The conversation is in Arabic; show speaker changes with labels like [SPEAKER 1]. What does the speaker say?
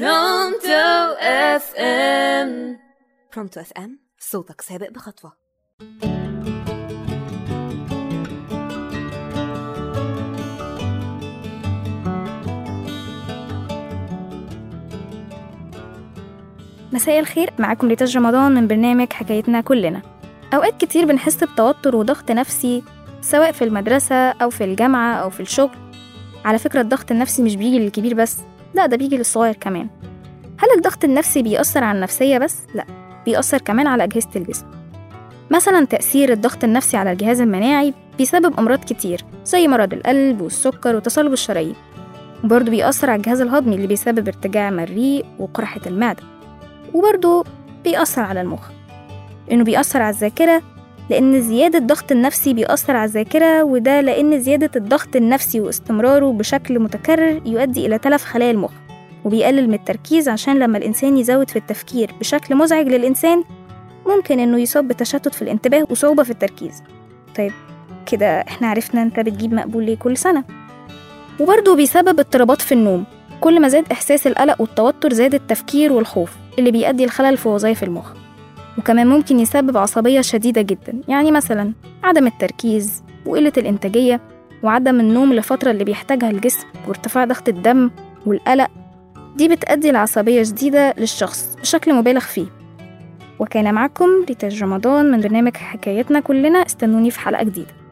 [SPEAKER 1] Pronto
[SPEAKER 2] FM. Pronto FM صوتك سابق بخطوة.
[SPEAKER 3] مساء الخير معاكم ريتاج رمضان من برنامج حكايتنا كلنا. أوقات كتير بنحس بتوتر وضغط نفسي سواء في المدرسة أو في الجامعة أو في الشغل. على فكرة الضغط النفسي مش بيجي للكبير بس لا ده بيجي للصغير كمان. هل الضغط النفسي بيأثر على النفسية بس؟ لا بيأثر كمان على أجهزة الجسم. مثلا تأثير الضغط النفسي على الجهاز المناعي بيسبب أمراض كتير زي مرض القلب والسكر وتصلب الشرايين. وبرضه بيأثر على الجهاز الهضمي اللي بيسبب ارتجاع مريء وقرحة المعدة. وبرضه بيأثر على المخ. إنه بيأثر على الذاكرة لأن زيادة الضغط النفسي بيأثر على الذاكرة وده لأن زيادة الضغط النفسي واستمراره بشكل متكرر يؤدي إلى تلف خلايا المخ وبيقلل من التركيز عشان لما الإنسان يزود في التفكير بشكل مزعج للإنسان ممكن إنه يصاب بتشتت في الانتباه وصعوبة في التركيز. طيب كده إحنا عرفنا أنت بتجيب مقبول ليه كل سنة. وبرضه بيسبب اضطرابات في النوم. كل ما زاد إحساس القلق والتوتر زاد التفكير والخوف اللي بيؤدي لخلل في وظائف المخ. وكمان ممكن يسبب عصبية شديدة جدا يعني مثلا عدم التركيز وقلة الإنتاجية وعدم النوم لفترة اللي بيحتاجها الجسم وارتفاع ضغط الدم والقلق. دي بتأدي لعصبية شديدة للشخص بشكل مبالغ فيه. وكان معكم ريتاج رمضان من برنامج حكايتنا كلنا استنوني في حلقة جديدة.